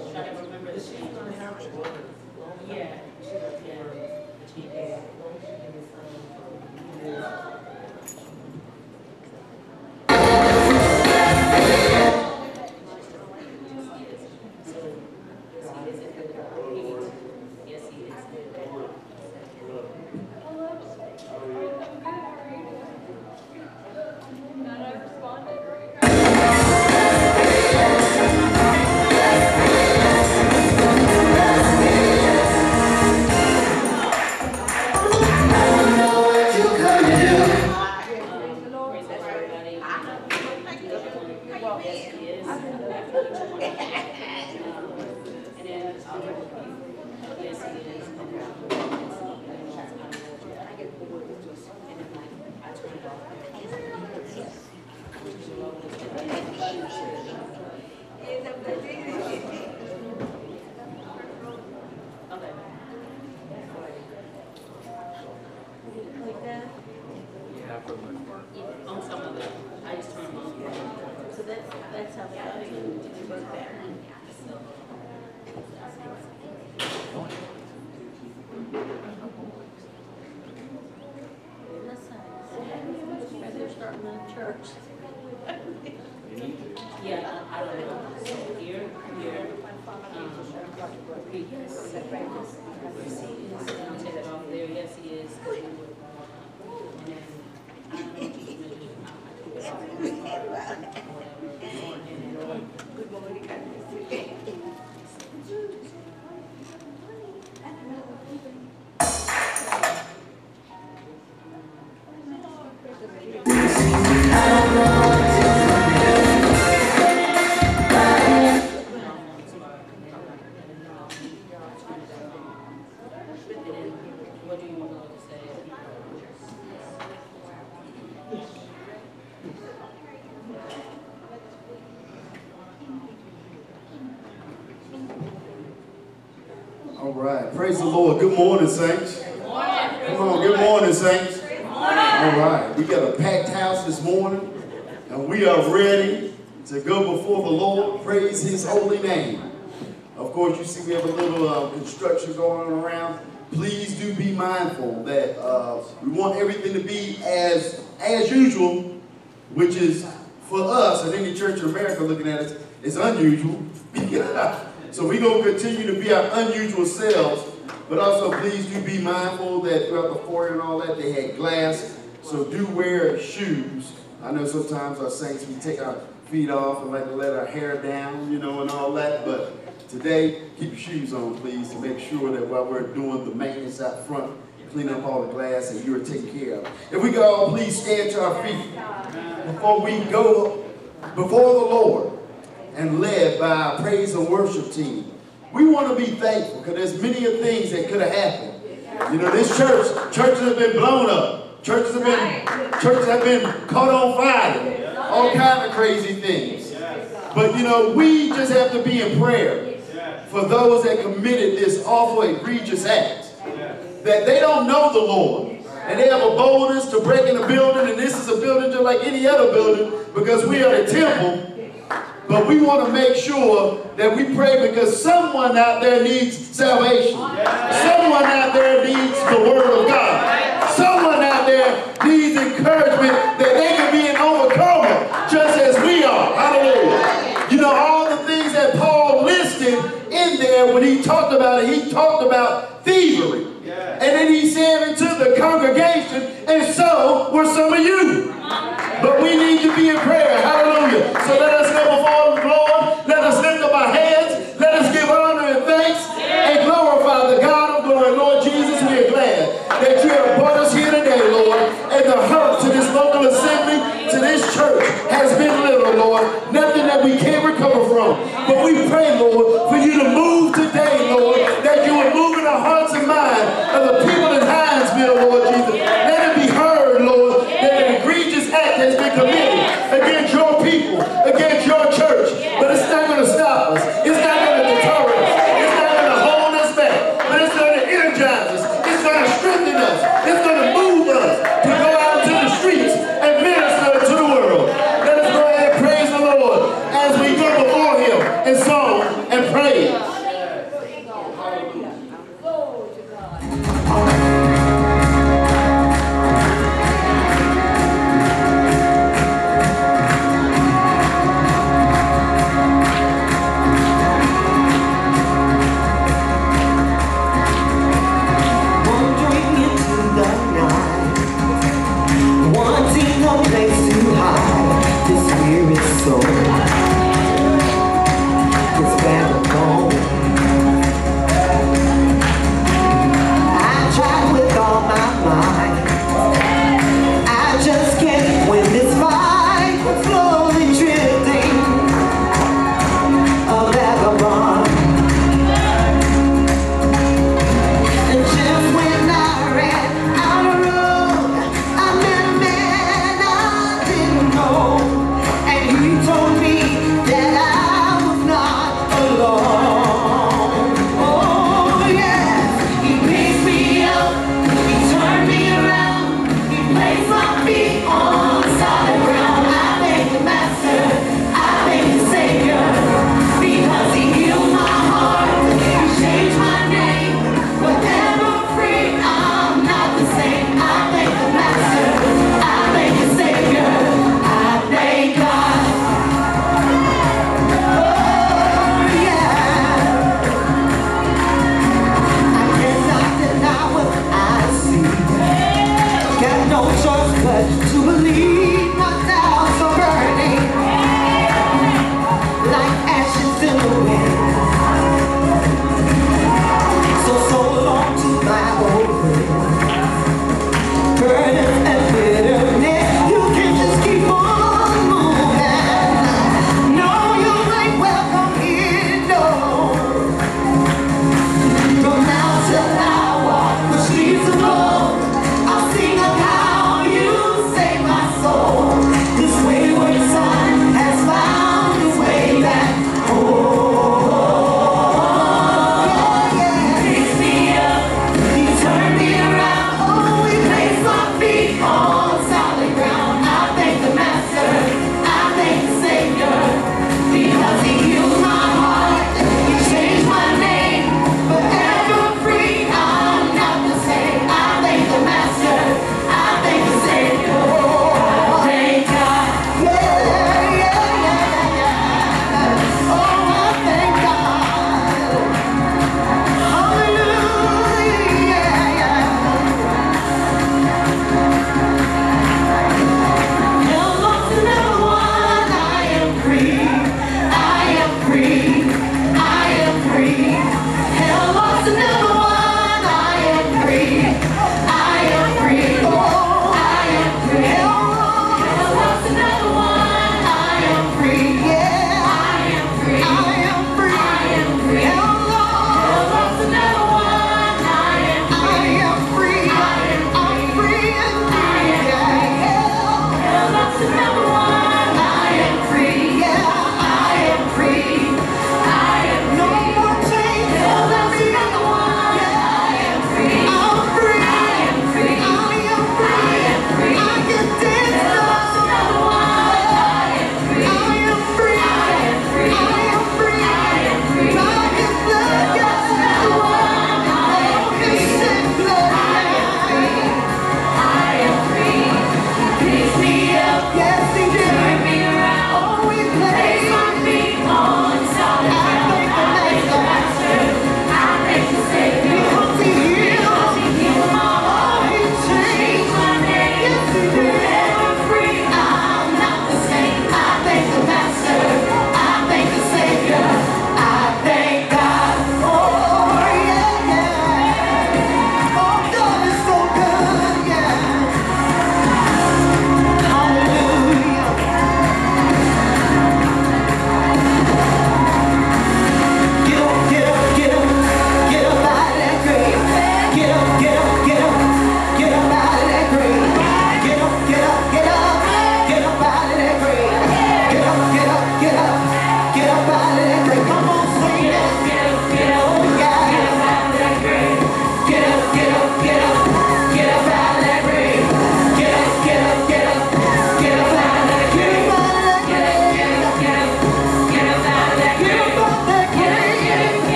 try to the Lord. Good morning, saints. Come on. Good morning, saints. All right. We got a packed house this morning, and we are ready to go before the Lord. Praise His holy name. Of course, you see we have a little uh, construction going around. Please do be mindful that uh, we want everything to be as as usual, which is for us and any church in America looking at us is unusual. so we're to continue to be our unusual selves, also please do be mindful that throughout the foyer and all that they had glass. So do wear shoes. I know sometimes our saints we take our feet off and like to let our hair down, you know, and all that, but Today, keep your shoes on, please, to make sure that while we're doing the maintenance out front, clean up all the glass and you're taken care of. If we could all please stand to our feet before we go before the Lord and led by our praise and worship team. We want to be thankful because there's many of things that could have happened. You know, this church, churches have been blown up. Churches have been, churches have been caught on fire. All kind of crazy things. But you know, we just have to be in prayer for those that committed this awful, egregious act. That they don't know the Lord. And they have a boldness to break in a building, and this is a building just like any other building because we are the temple. But we want to make sure that we pray because someone out there needs salvation. Someone out there needs the word of God. Someone out there needs encouragement that they can be an overcomer just as we are. Hallelujah. You know, all the things that Paul listed in there when he talked about it, he talked about thievery. And then he said into the congregation, and so were some of you. But we need to be in prayer. Hallelujah. So let us go before the Lord. Let us lift up our hands. Let us give honor and thanks and glorify the God of glory. Lord Jesus, we are glad that you have brought us here today, Lord. And the hurt to this local assembly, to this church, has been little, Lord. Nothing that we can't recover from. But we pray, Lord, for you to move today, people. Again,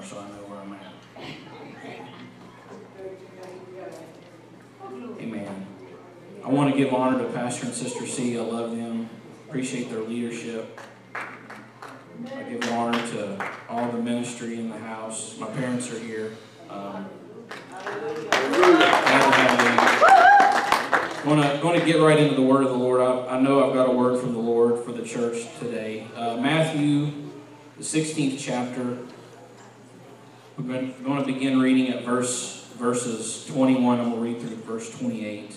timer so I know where I'm at. Amen. I want to give honor to Pastor and Sister C. I love them. Appreciate their leadership. I give honor to all the ministry in the house. My parents are here. To, going to get right into the word of the Lord. I, I know I've got a word from the Lord for the church today. Uh, Matthew, the 16th chapter. We're going, to begin reading at verse verses 21, and we'll read through verse 28.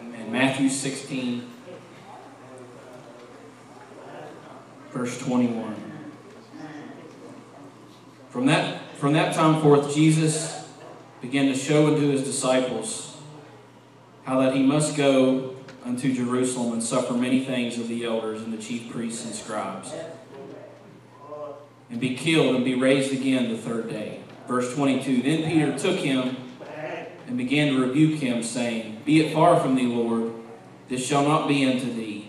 Amen. Matthew 16, verse 21. From that, from that time forth, Jesus began to show unto his disciples how that he must go unto Jerusalem and suffer many things of the elders and the chief priests and scribes, and be killed and be raised again the third day. Verse 22 Then Peter took him and began to rebuke him, saying, Be it far from thee, Lord, this shall not be unto thee.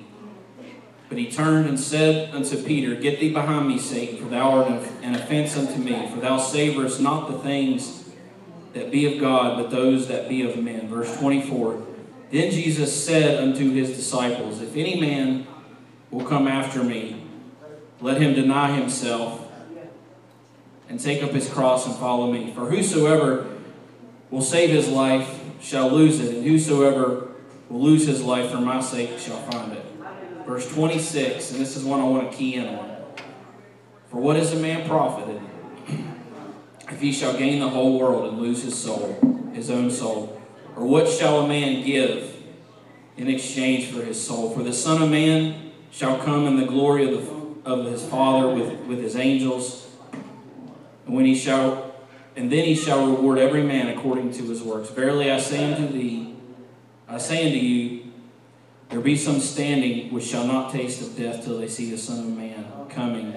But he turned and said unto Peter, Get thee behind me, Satan, for thou art an offense unto me, for thou savorest not the things that be of God, but those that be of men. Verse 24. Then Jesus said unto his disciples, If any man will come after me, let him deny himself and take up his cross and follow me. For whosoever will save his life shall lose it, and whosoever will lose his life for my sake shall find it. Verse 26, and this is one I want to key in on. For what is a man profited if he shall gain the whole world and lose his soul, his own soul? Or what shall a man give in exchange for his soul? For the Son of Man shall come in the glory of, the, of his Father with, with his angels, and when he shall, and then he shall reward every man according to his works. Verily I say unto thee, I say unto you, there be some standing which shall not taste of death till they see the Son of Man coming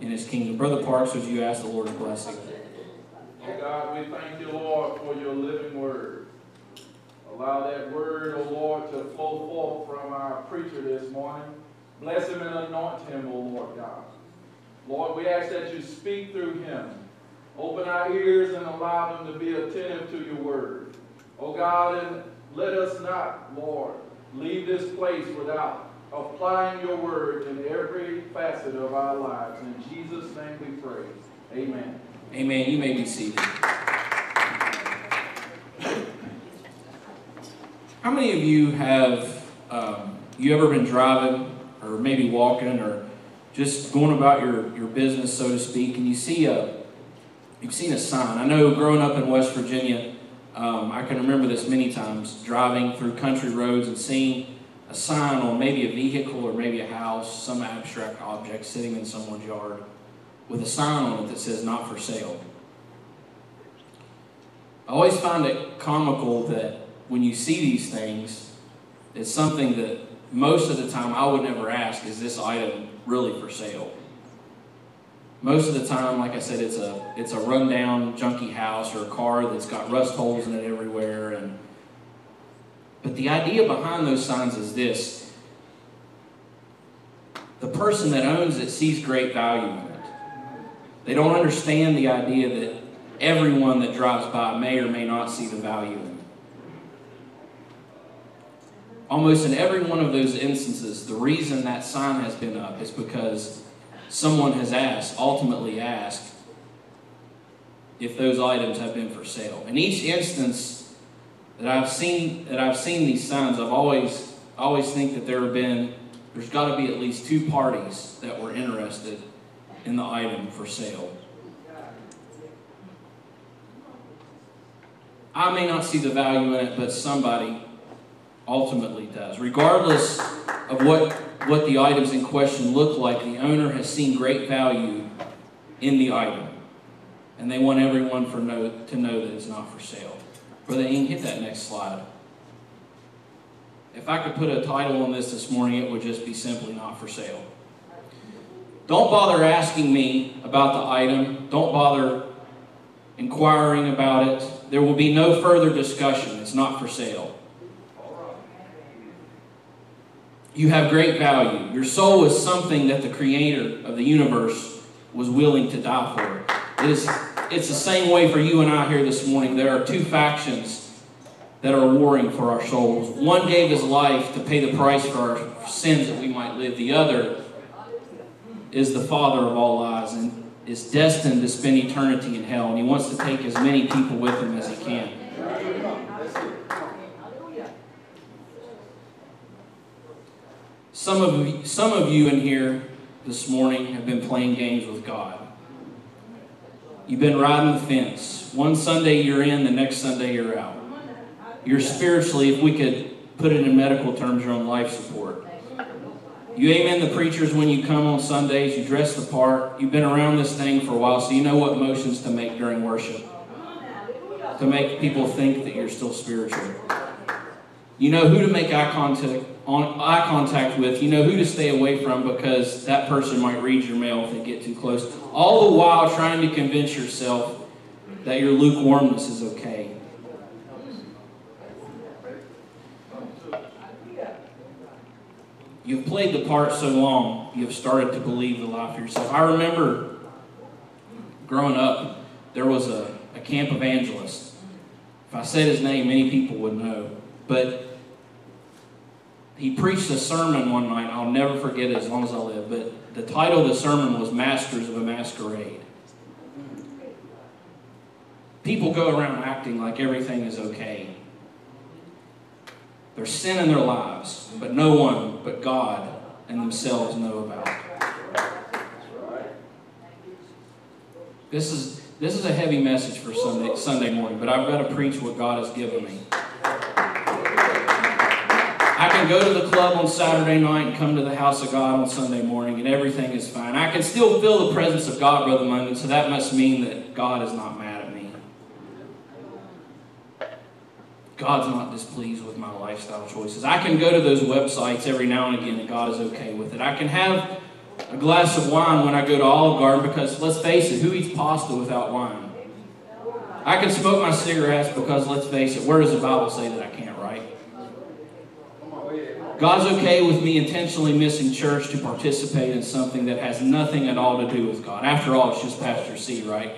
in his kingdom. Brother Parks, would you ask the Lord's blessing? God, we thank you, Lord, for your living word. Allow that word, oh Lord, to flow forth from our preacher this morning. Bless him and anoint him, oh Lord God. Lord, we ask that you speak through him. Open our ears and allow them to be attentive to your word. Oh God, and let us not, Lord, leave this place without applying your word in every facet of our lives. In Jesus' name we pray. Amen. Amen. You may be seated. How many of you have um, you ever been driving or maybe walking or just going about your, your business, so to speak, and you see a you've seen a sign. I know growing up in West Virginia, um, I can remember this many times driving through country roads and seeing a sign on maybe a vehicle or maybe a house, some abstract object sitting in someone's yard with a sign on it that says not for sale. I always find it comical that when you see these things, it's something that most of the time I would never ask, is this item really for sale? Most of the time, like I said, it's a it's a rundown, junky house or a car that's got rust holes in it everywhere. And but the idea behind those signs is this: the person that owns it sees great value in it. They don't understand the idea that everyone that drives by may or may not see the value in it. Almost in every one of those instances, the reason that sign has been up is because someone has asked, ultimately asked, if those items have been for sale. In each instance that I've seen that I've seen these signs, I've always always think that there have been there's got to be at least two parties that were interested in the item for sale. I may not see the value in it, but somebody ultimately does. Regardless of what, what the items in question look like, the owner has seen great value in the item. And they want everyone for know, to know that it's not for sale. Brother Ing, hit that next slide. if I could put a title on this this morning, it would just be simply not for sale. Don't bother asking me about the item. Don't bother inquiring about it. There will be no further discussion. It's not for sale. You have great value. Your soul is something that the creator of the universe was willing to die for. It is, it's the same way for you and I here this morning. There are two factions that are warring for our souls. One gave his life to pay the price for our sins that we might live. The other is the father of all lies and is destined to spend eternity in hell. And he wants to take as many people with him as he can. Some of, some of you in here this morning have been playing games with God. You've been riding the fence. One Sunday you're in, the next Sunday you're out. You're spiritually, if we could put it in medical terms, you're on life support. You amen the preachers when you come on Sundays. You dress the part. You've been around this thing for a while, so you know what motions to make during worship to make people think that you're still spiritual. You know who to make eye contact on eye contact with. You know who to stay away from because that person might read your mail if they get too close. All the while trying to convince yourself that your lukewarmness is okay. You've played the part so long, you've started to believe the lie for yourself. I remember growing up, there was a, a camp evangelist. If I said his name, many people would know. But he preached a sermon one night, I'll never forget it as long as I live. But the title of the sermon was Masters of a Masquerade. People go around acting like everything is okay. There's sin in their lives, but no one but God and themselves know about. This is this is a heavy message for Sunday Sunday morning, but I've got to preach what God has given me. I can go to the club on Saturday night and come to the house of God on Sunday morning, and everything is fine. I can still feel the presence of God, Brother Mungan, so that must mean that God is not mad at me. God's not displeased with my lifestyle choices. I can go to those websites every now and again, and God is okay with it. I can have a glass of wine when I go to Olive Garden because, let's face it, who eats pasta without wine? I can smoke my cigarettes because, let's face it, where does the Bible say that I can't? God's okay with me intentionally missing church to participate in something that has nothing at all to do with God. After all, it's just Pastor C, right?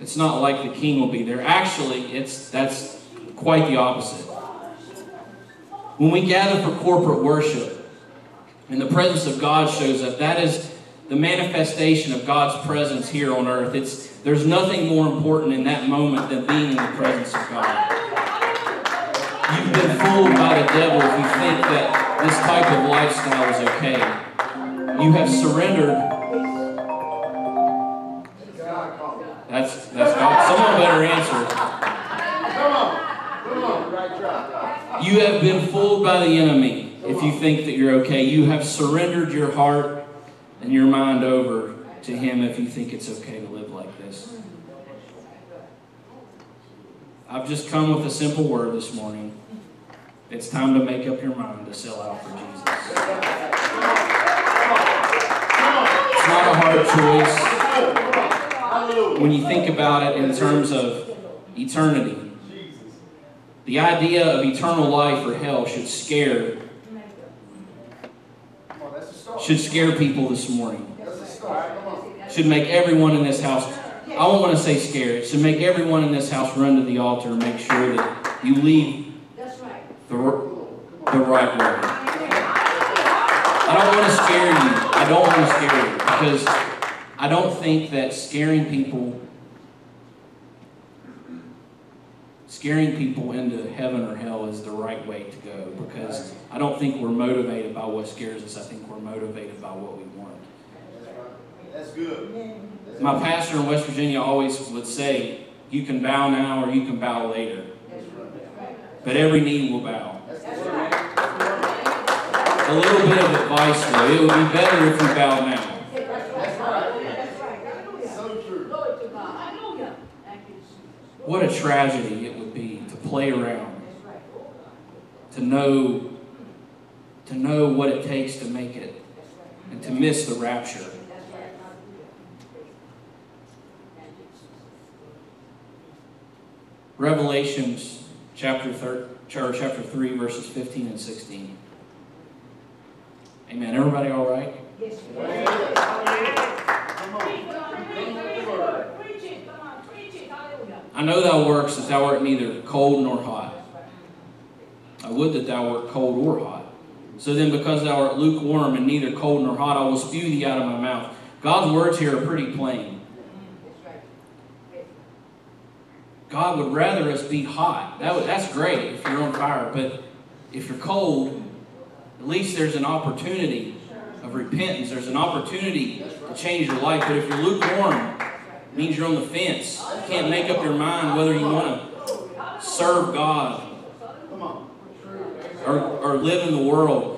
It's not like the king will be there. Actually, it's that's quite the opposite. When we gather for corporate worship and the presence of God shows up, that is the manifestation of God's presence here on earth. It's there's nothing more important in that moment than being in the presence of God. You've been fooled by the devil if you think that this type of lifestyle is okay. You have surrendered That's that's God. Someone better answer. Come on. Come on. Right. You have been fooled by the enemy if you think that you're okay. You have surrendered your heart and your mind over to him if you think it's okay to live like this. I've just come with a simple word this morning. It's time to make up your mind to sell out for Jesus. It's not a hard choice when you think about it in terms of eternity. The idea of eternal life or hell should scare should scare people this morning. Should make everyone in this house I don't want to say scare. It should make everyone in this house run to the altar and make sure that you leave the, the right way. I don't want to scare you. I don't want to scare you because I don't think that scaring people scaring people into heaven or hell is the right way to go because I don't think we're motivated by what scares us. I think we're motivated by what we want. That's good. My pastor in West Virginia always would say, you can bow now or you can bow later. But every knee will bow. A little bit of advice though, it would be better if we bow now. What a tragedy it would be to play around to know to know what it takes to make it and to miss the rapture. Revelations chapter thir- or chapter 3 verses 15 and 16. Amen. Everybody all right? Yes. I know thou works that thou art neither cold nor hot. I would that thou wert cold or hot. So then, because thou art lukewarm and neither cold nor hot, I will spew thee out of my mouth. God's words here are pretty plain. God would rather us be hot. That would, that's great if you're on fire. But if you're cold, at least there's an opportunity of repentance. There's an opportunity to change your life. But if you're lukewarm, it means you're on the fence. You can't make up your mind whether you want to serve God or, or live in the world.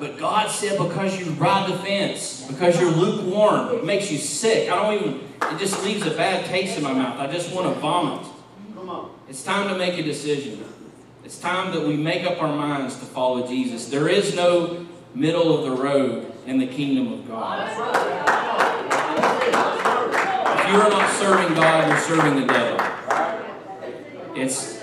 But God said because you ride the fence, because you're lukewarm, it makes you sick. I don't even, it just leaves a bad taste in my mouth. I just want to vomit. Come on. It's time to make a decision. It's time that we make up our minds to follow Jesus. There is no middle of the road in the kingdom of God. If you are not serving God, you're serving the devil. It's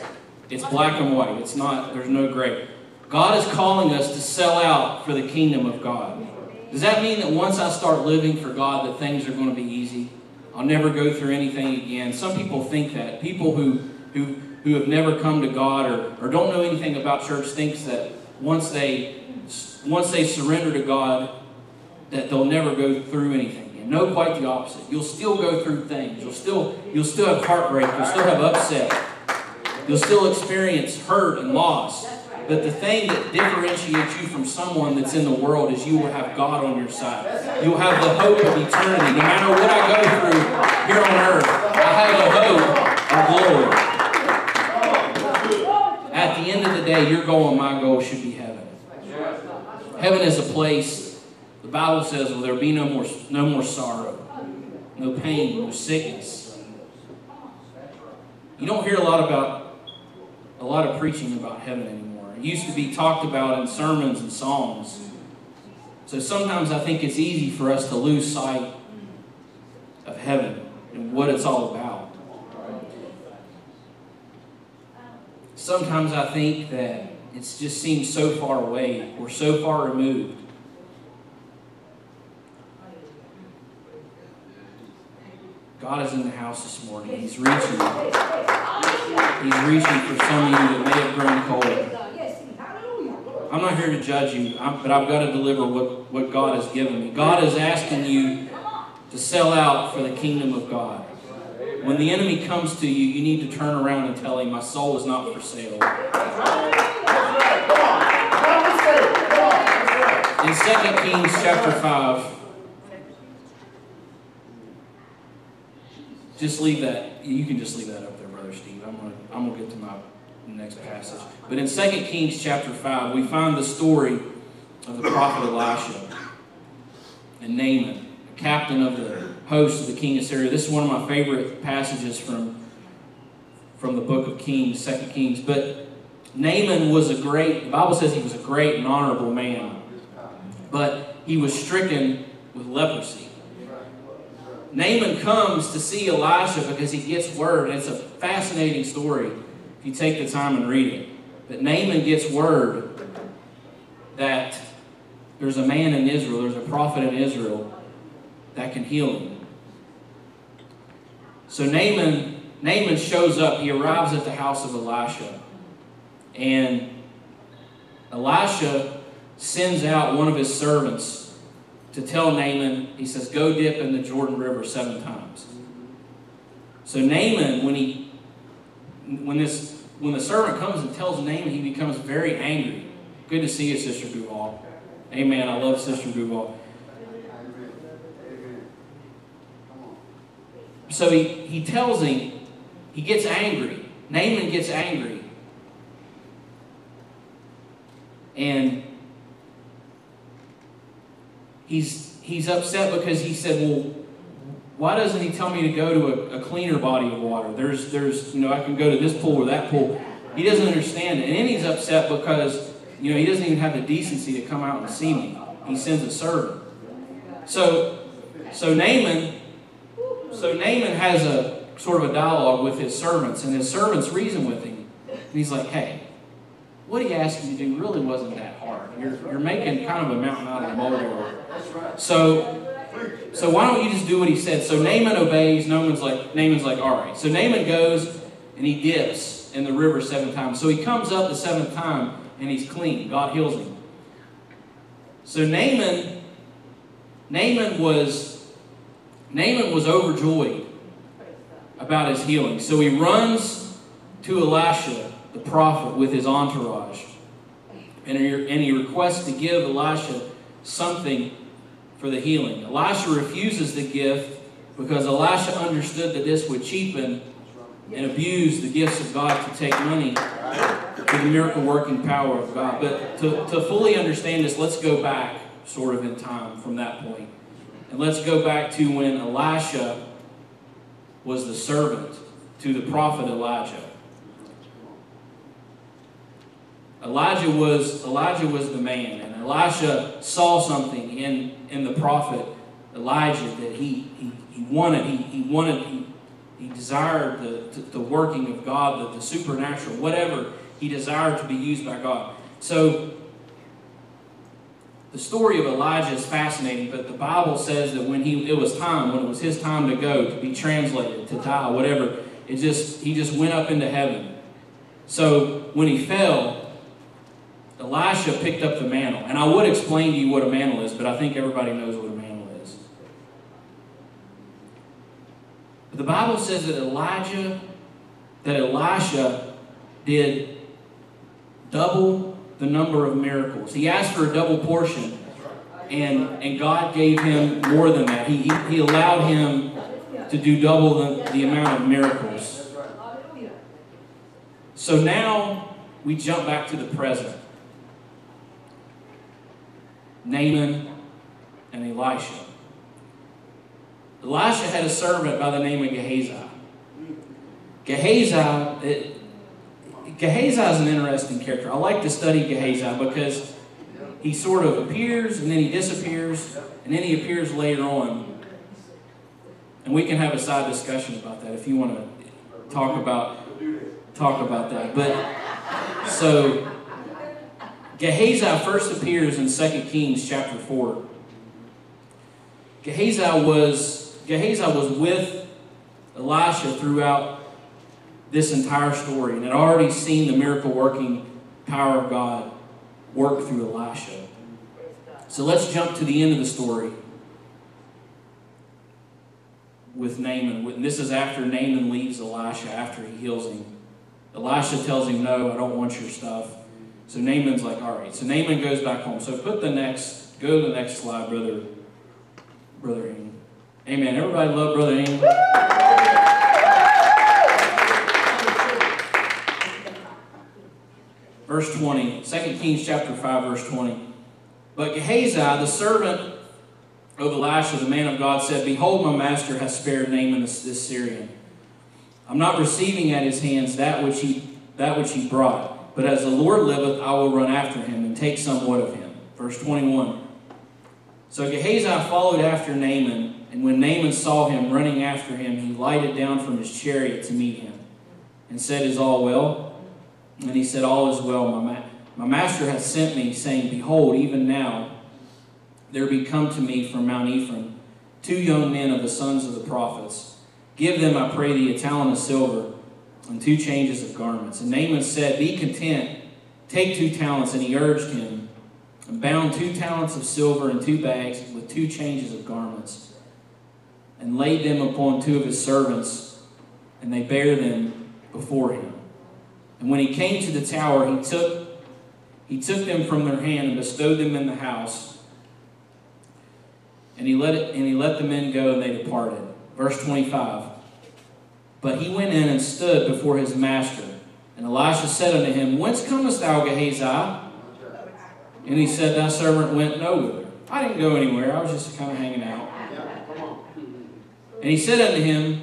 it's black and white. It's not, there's no gray. God is calling us to sell out for the kingdom of God. Does that mean that once I start living for God that things are going to be easy? I'll never go through anything again. Some people think that. People who who who have never come to God or, or don't know anything about church thinks that once they once they surrender to God that they'll never go through anything. And no, quite the opposite. You'll still go through things. You'll still you'll still have heartbreak. You'll still have upset. You'll still experience hurt and loss. But the thing that differentiates you from someone that's in the world is you will have God on your side. You'll have the hope of eternity. No matter what I go through here on earth, I have a hope of glory. At the end of the day, your goal and my goal should be heaven. Heaven is a place, the Bible says, will there be no more, no more sorrow, no pain, no sickness. You don't hear a lot about a lot of preaching about heaven anymore. Used to be talked about in sermons and songs. So sometimes I think it's easy for us to lose sight of heaven and what it's all about. Sometimes I think that it just seems so far away. We're so far removed. God is in the house this morning. He's reaching. He's reaching for some of you that may have grown cold. I'm not here to judge you, I'm, but I've got to deliver what, what God has given me. God is asking you to sell out for the kingdom of God. When the enemy comes to you, you need to turn around and tell him, My soul is not for sale. In 2 Kings chapter 5, just leave that. You can just leave that up there, Brother Steve. I'm going to I'm gonna get to my next passage. But in 2 Kings chapter 5, we find the story of the prophet Elisha and Naaman, the captain of the host of the king of Syria. This is one of my favorite passages from, from the book of Kings, 2 Kings. But Naaman was a great, the Bible says he was a great and honorable man. But he was stricken with leprosy. Naaman comes to see Elisha because he gets word, and it's a fascinating story if you take the time and read it. But Naaman gets word that there's a man in Israel, there's a prophet in Israel that can heal him. So Naaman, Naaman shows up, he arrives at the house of Elisha. And Elisha sends out one of his servants to tell Naaman, he says, go dip in the Jordan River seven times. So Naaman, when he when this when the servant comes and tells Naaman, he becomes very angry. Good to see you, Sister Duval. Amen. I love Sister Duval. So he, he tells him, he gets angry. Naaman gets angry. And he's he's upset because he said, Well, why doesn't he tell me to go to a, a, cleaner body of water? There's there's you know, I can go to this pool or that pool. He doesn't understand it. And then he's upset because, you know, he doesn't even have the decency to come out and see me. He sends a servant. So, so Naaman, so Naaman has a sort of a dialogue with his servants, and his servants reason with him. And he's like, hey, what he asked you to do really wasn't that hard. You're, you're making kind of a mountain out of a molehill. So, so why don't you just do what he said? So Naaman obeys. Naaman's like, Naaman's like, all right. So Naaman goes and he dips in the river seven times. So he comes up the seventh time and he's clean. God heals him. So Naaman, Naaman was, Naaman was overjoyed about his healing. So he runs to Elisha, the prophet, with his entourage. And he, and he requests to give Elisha something for the healing. Elisha refuses the gift because Elisha understood that this would cheapen and abuse the gifts of God to take money for the miracle working power of God. But to, to fully understand this, let's go back sort of in time from that point. And let's go back to when Elisha was the servant to the prophet Elijah. Elijah was Elijah was the man, and Elisha saw something in, in the prophet Elijah that he, he, he wanted. He, he wanted, he, he desired the, the, working of God, the, the supernatural, whatever he desired to be used by God. So the story of Elijah is fascinating, but the Bible says that when he it was time, when it was his time to go, to be translated, to die, whatever, it just he just went up into heaven. So when he fell, Elisha picked up the mantle. And I would explain to you what a mantle is, but I think everybody knows what a mantle is. But the Bible says that Elijah, that Elisha did double the number of miracles. He asked for a double portion, and, and God gave him more than that. He, he, allowed him to do double the, the amount of miracles. So now we jump back to the present. Naaman and Elisha. Elisha had a servant by the name of Gehazi. Gehazi, Gehazi is an interesting character. I like to study Gehazi because he sort of appears and then he disappears and then he appears later on. And we can have a side discussion about that if you want to talk about talk about that. But so Gehazi first appears in 2 Kings chapter 4. Gehazi was Gehazi was with Elisha throughout this entire story and had already seen the miracle working power of God work through Elisha. So let's jump to the end of the story with Naaman. This is after Naaman leaves Elisha after he heals him. Elisha tells him, No, I don't want your stuff. So Naaman's like, All right. So Naaman goes back home. So put the next, go to the next slide, brother. Brother Haman. Amen. Everybody love Brother Haman? Verse 20, 2 Kings chapter 5, verse 20. But Gehazi, the servant of Elisha, the man of God, said, Behold, my master has spared Naaman this, this Syrian. I'm not receiving at his hands that which he that which he brought. But as the Lord liveth, I will run after him and take somewhat of him. Verse 21. So Gehazi followed after Naaman, and when Naaman saw him running after him, he lighted down from his chariot to meet him, and said, Is all well? And he said, All is well. My, ma- my master hath sent me, saying, Behold, even now there be come to me from Mount Ephraim two young men of the sons of the prophets. Give them, I pray thee, a talent of silver and two changes of garments. And Naaman said, Be content, take two talents. And he urged him, and bound two talents of silver in two bags with two changes of garments, and laid them upon two of his servants, and they bare them before him. And when he came to the tower, he took, he took them from their hand and bestowed them in the house. And he let it, and he let the men go, and they departed. Verse 25. But he went in and stood before his master. And Elisha said unto him, Whence comest thou, Gehazi? And he said, Thy servant went nowhere. I didn't go anywhere. I was just kind of hanging out. And he said unto him,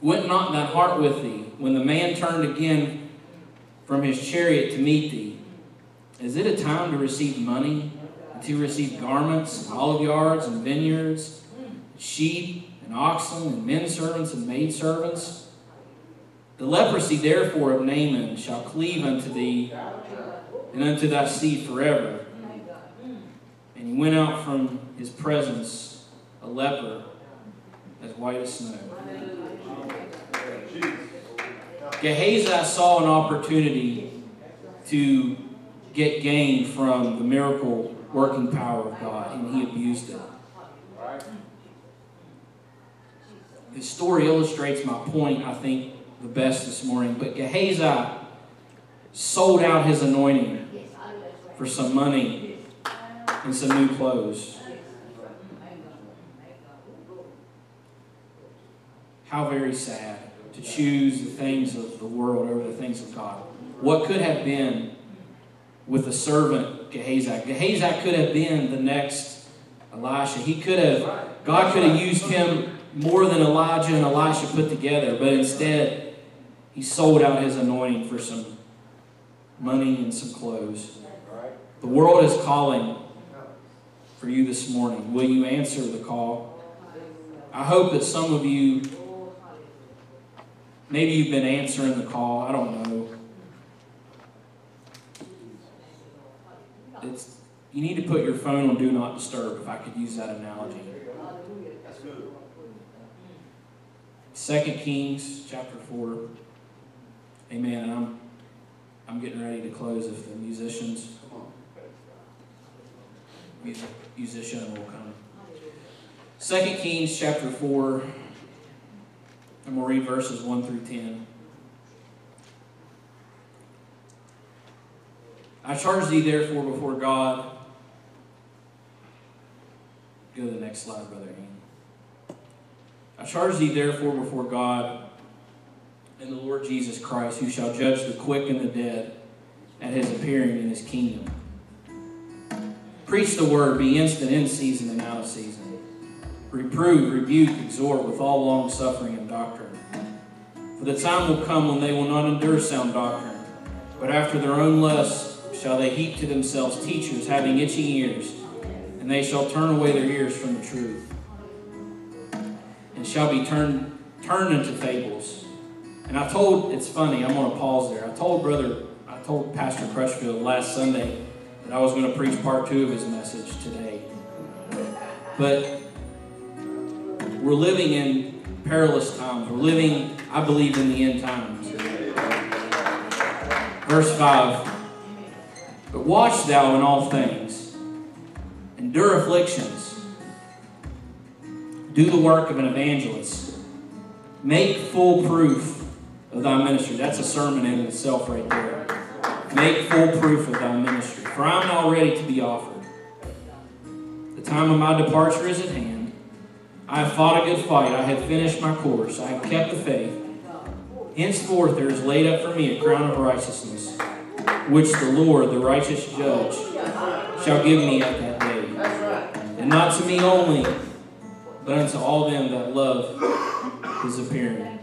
Went not that heart with thee, when the man turned again from his chariot to meet thee. Is it a time to receive money, to receive garments, and olive yards, and vineyards, sheep, and oxen, and men servants, and maid servants? The leprosy therefore of Naaman shall cleave unto thee, and unto thy seed forever. And he went out from his presence a leper as white as snow. Gehazi saw an opportunity to get gain from the miracle working power of God, and he abused it. This story illustrates my point, I think, the best this morning. But Gehazi sold out his anointing for some money and some new clothes. How very sad to choose the things of the world over the things of God. What could have been with the servant Gehazi? Gehazi could have been the next Elisha. He could have, God could have used him more than Elijah and Elisha put together, but instead, he sold out his anointing for some money and some clothes. The world is calling for you this morning. Will you answer the call? I hope that some of you, maybe you've been answering the call. I don't know. It's, you need to put your phone on Do Not Disturb, if I could use that analogy. Second Kings chapter 4. Amen. And I'm, I'm getting ready to close if the musicians Come on. musician will come. Second Kings chapter 4, and we'll read verses 1 through 10. I charge thee therefore before God. Go to the next slide, Brother Ian. I charge thee therefore before God and the Lord Jesus Christ, who shall judge the quick and the dead at his appearing in his kingdom. Preach the word, be instant in season and out of season. Reprove, rebuke, exhort with all long suffering and doctrine. For the time will come when they will not endure sound doctrine, but after their own lusts shall they heap to themselves teachers having itching ears, and they shall turn away their ears from the truth, and shall be turned turned into fables. And I told, it's funny, I'm going to pause there. I told brother, I told Pastor Crutchfield last Sunday that I was going to preach part two of his message today. But we're living in perilous times. We're living, I believe, in the end times. Verse 5 But watch thou in all things, endure afflictions, do the work of an evangelist, make full proof of thy ministry. That's a sermon in itself, right there. Make full proof of thy ministry. For I am now ready to be offered. The time of my departure is at hand. I have fought a good fight. I have finished my course. I have kept the faith. Henceforth there is laid up for me a crown of righteousness, which the Lord, the righteous judge, shall give me at that day. And not to me only, but unto all them that love his appearing.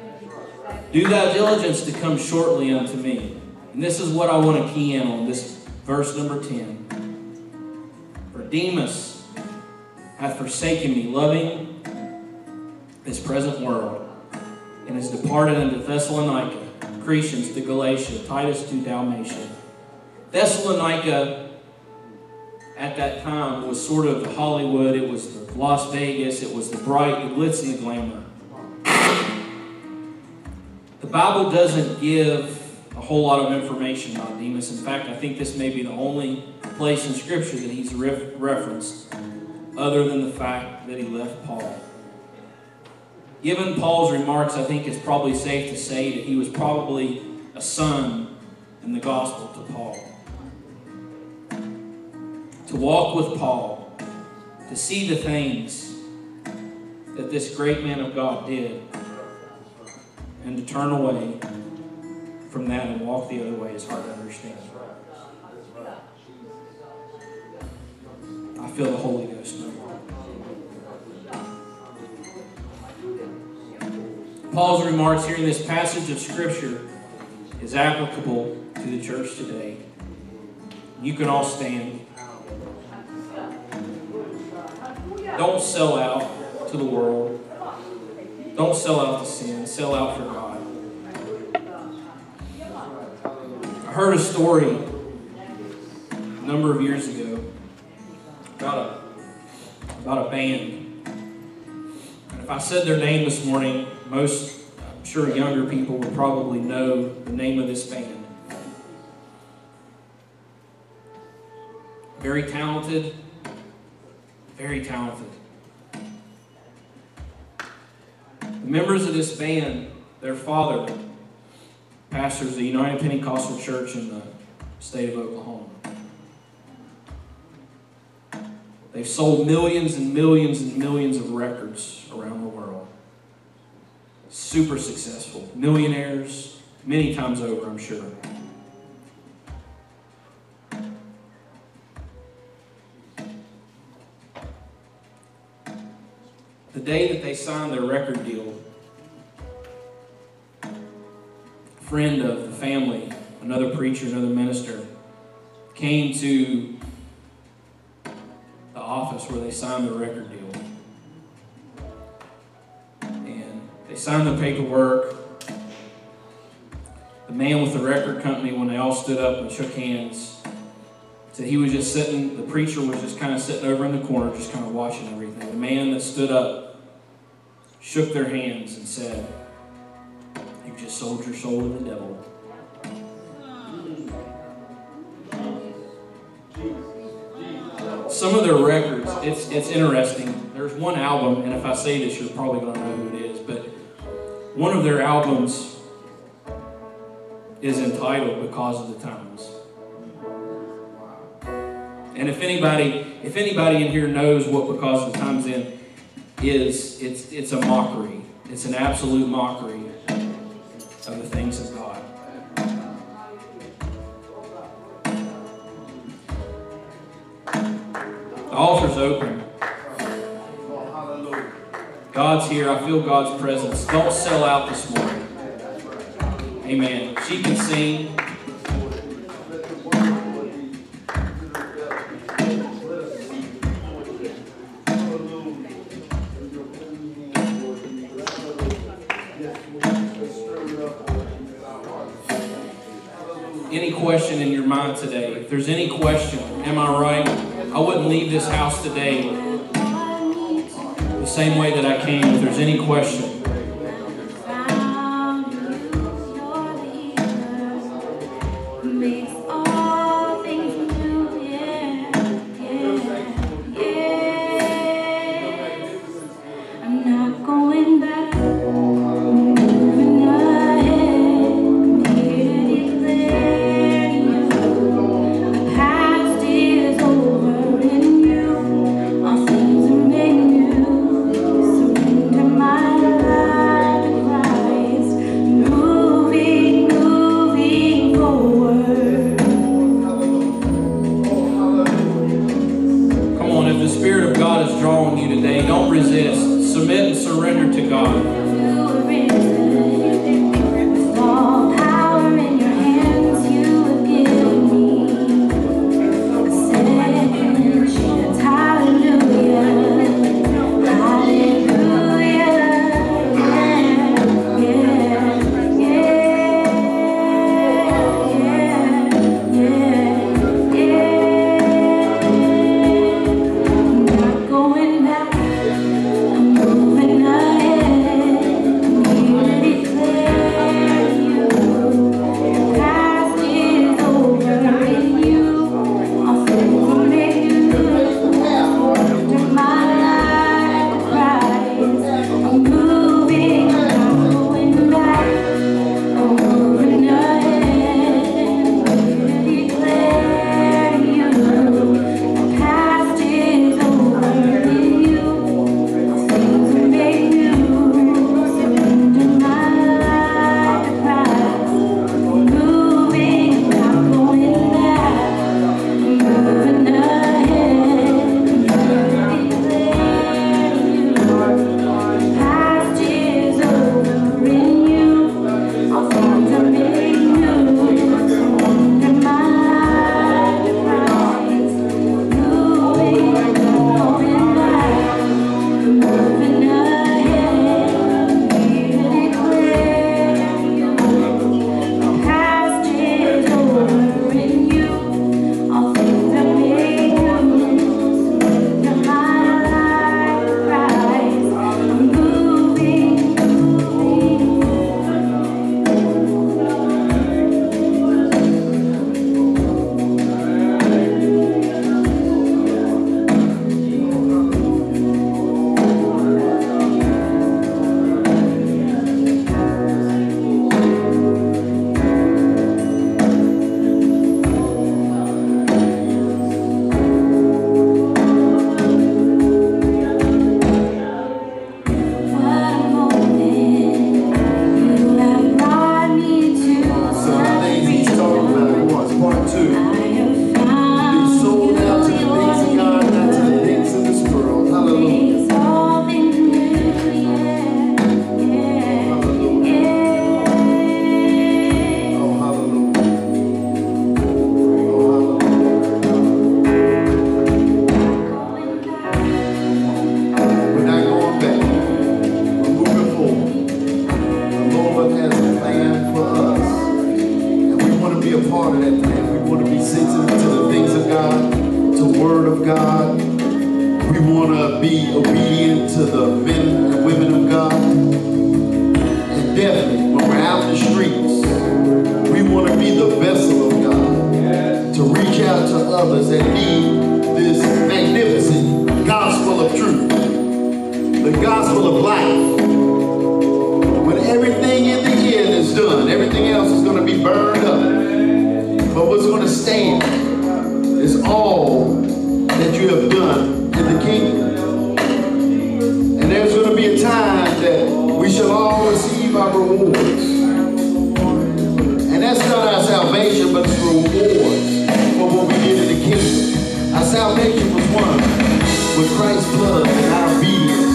Do thy diligence to come shortly unto me. And this is what I want to key in on, this verse number 10. For Demas hath forsaken me, loving this present world, and has departed unto Thessalonica, Crescens to Galatia, Titus to Dalmatia. Thessalonica at that time was sort of Hollywood, it was the Las Vegas, it was the bright, the glitzy, the glamour. The Bible doesn't give a whole lot of information about Demas. In fact, I think this may be the only place in Scripture that he's ref- referenced, other than the fact that he left Paul. Given Paul's remarks, I think it's probably safe to say that he was probably a son in the gospel to Paul. To walk with Paul, to see the things that this great man of God did, and to turn away from that and walk the other way is hard to understand. I feel the Holy Ghost. Paul's remarks here in this passage of Scripture is applicable to the church today. You can all stand. Don't sell out to the world. Don't sell out to sin. Sell out for God. I heard a story a number of years ago about a, about a band. And if I said their name this morning, most, I'm sure younger people would probably know the name of this band. Very talented, very talented. The members of this band, their father, pastors of the United Pentecostal Church in the state of Oklahoma. They've sold millions and millions and millions of records around the world. Super successful. Millionaires, many times over, I'm sure. The day that they signed their record deal, a friend of the family, another preacher, another minister, came to the office where they signed the record deal. And they signed the paperwork. The man with the record company, when they all stood up and shook hands, said he was just sitting, the preacher was just kind of sitting over in the corner, just kind of watching everything. The man that stood up shook their hands and said, You just sold your soul to the devil. some of their records, it's it's interesting. There's one album, and if I say this, you're probably going to know who it is. But one of their albums is entitled "Because of the Times." And if anybody, if anybody in here knows what "Because of the Times" in is, it's it's a mockery. It's an absolute mockery of the things of God. The altar's open. God's here. I feel God's presence. Don't sell out this morning. Amen. She can sing. Today? If there's any question, am I right? I wouldn't leave this house today the same way that I came. If there's any question, gospel of life. When everything in the end is done, everything else is going to be burned up. But what's going to stand is all that you have done in the kingdom. And there's going to be a time that we shall all receive our rewards. And that's not our salvation, but it's rewards for what we did in the kingdom. Our salvation was won with Christ's blood and our obedience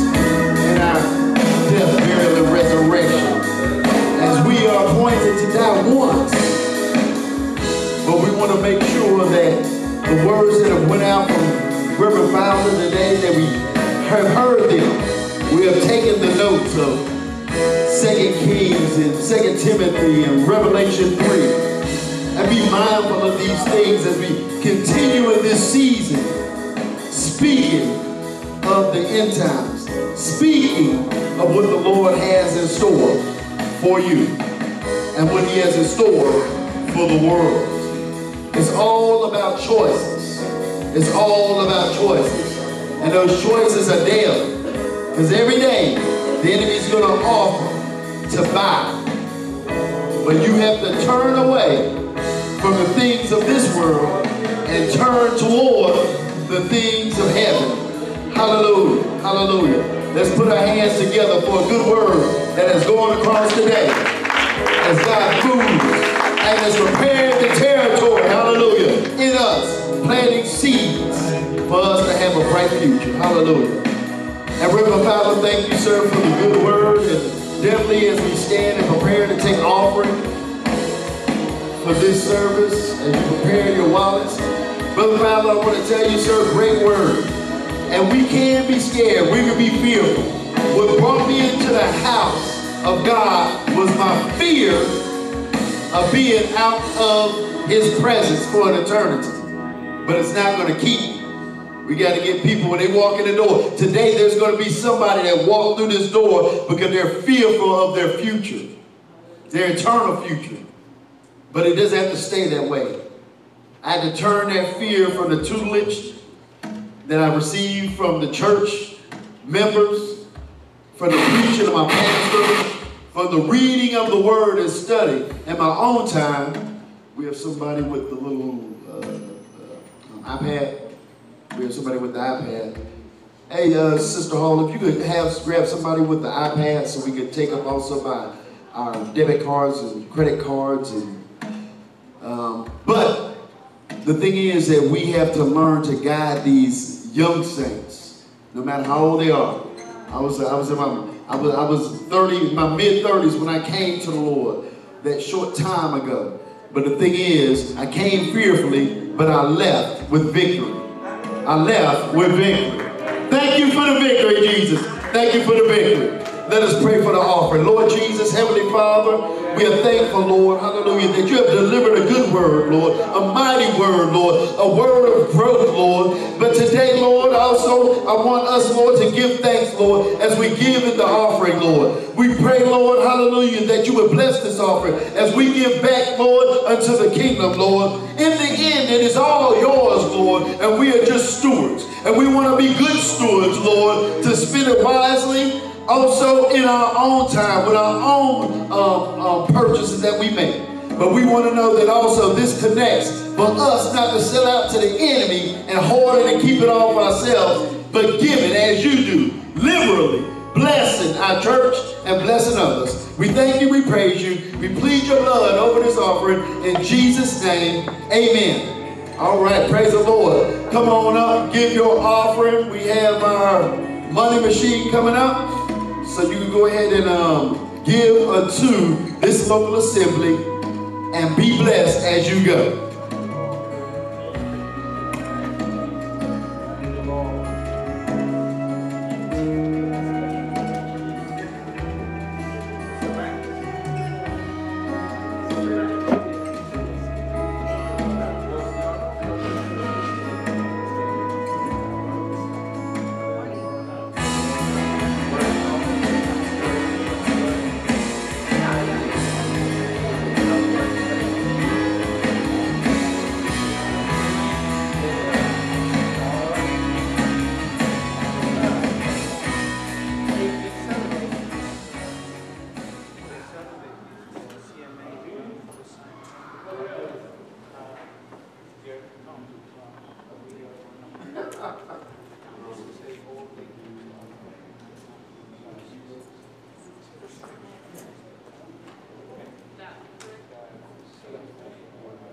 want to make sure that the words that have went out from Reverend Fowler today, that we have heard them. We have taken the notes of 2 Kings and 2 Timothy and Revelation 3. And be mindful of these things as we continue in this season, speaking of the end times, speaking of what the Lord has in store for you and what he has in store for the world. It's all about choices. It's all about choices. And those choices are daily. Because every day, the enemy is going to offer to buy. But you have to turn away from the things of this world and turn toward the things of heaven. Hallelujah. Hallelujah. Let's put our hands together for a good word that has gone across today. As God moves and is prepared to territory, hallelujah, in us, planting seeds for us to have a bright future. Hallelujah. And Reverend Fowler, thank you, sir, for the good word. And definitely as we stand and prepare to take offering for this service, as you prepare your wallets, Brother Fowler, I want to tell you, sir, great word. And we can be scared. We can be fearful. What brought me into the house of God was my fear of being out of his presence for an eternity. But it's not going to keep me. We got to get people when they walk in the door. Today there's going to be somebody that walked through this door because they're fearful of their future, their eternal future. But it doesn't have to stay that way. I had to turn that fear from the tutelage that I received from the church members, from the preaching of my pastor, from the reading of the word and study. In my own time, we have somebody with the little uh, uh, iPad. We have somebody with the iPad. Hey, uh, Sister Hall, if you could have grab somebody with the iPad so we could take up also my our debit cards and credit cards and um, but the thing is that we have to learn to guide these young saints, no matter how old they are. I was I was in my I was I was 30 my mid 30s when I came to the Lord that short time ago. But the thing is, I came fearfully, but I left with victory. I left with victory. Thank you for the victory, Jesus. Thank you for the victory. Let us pray for the offering. Lord Jesus, Heavenly Father, we are thankful, Lord, hallelujah, that you have delivered a good word, Lord, a mighty word, Lord, a word of growth, Lord. But today, Lord, also, I want us, Lord, to give thanks, Lord, as we give in the offering, Lord. We pray, Lord, hallelujah, that you would bless this offering as we give back, Lord, unto the kingdom, Lord. In the end, it is all yours, Lord, and we are just stewards. And we want to be good stewards, Lord, to spend it wisely, also in our own time, with our own um, um, purchases that we make. But we want to know that also this connects for us not to sell out to the enemy and hoard it and keep it all for ourselves, but give it as you do, liberally, blessing our church and blessing others. We thank you, we praise you, we plead your blood over this offering in Jesus' name, amen. All right, praise the Lord. Come on up, give your offering. We have our money machine coming up. So you can go ahead and um, give unto this local assembly and be blessed as you go.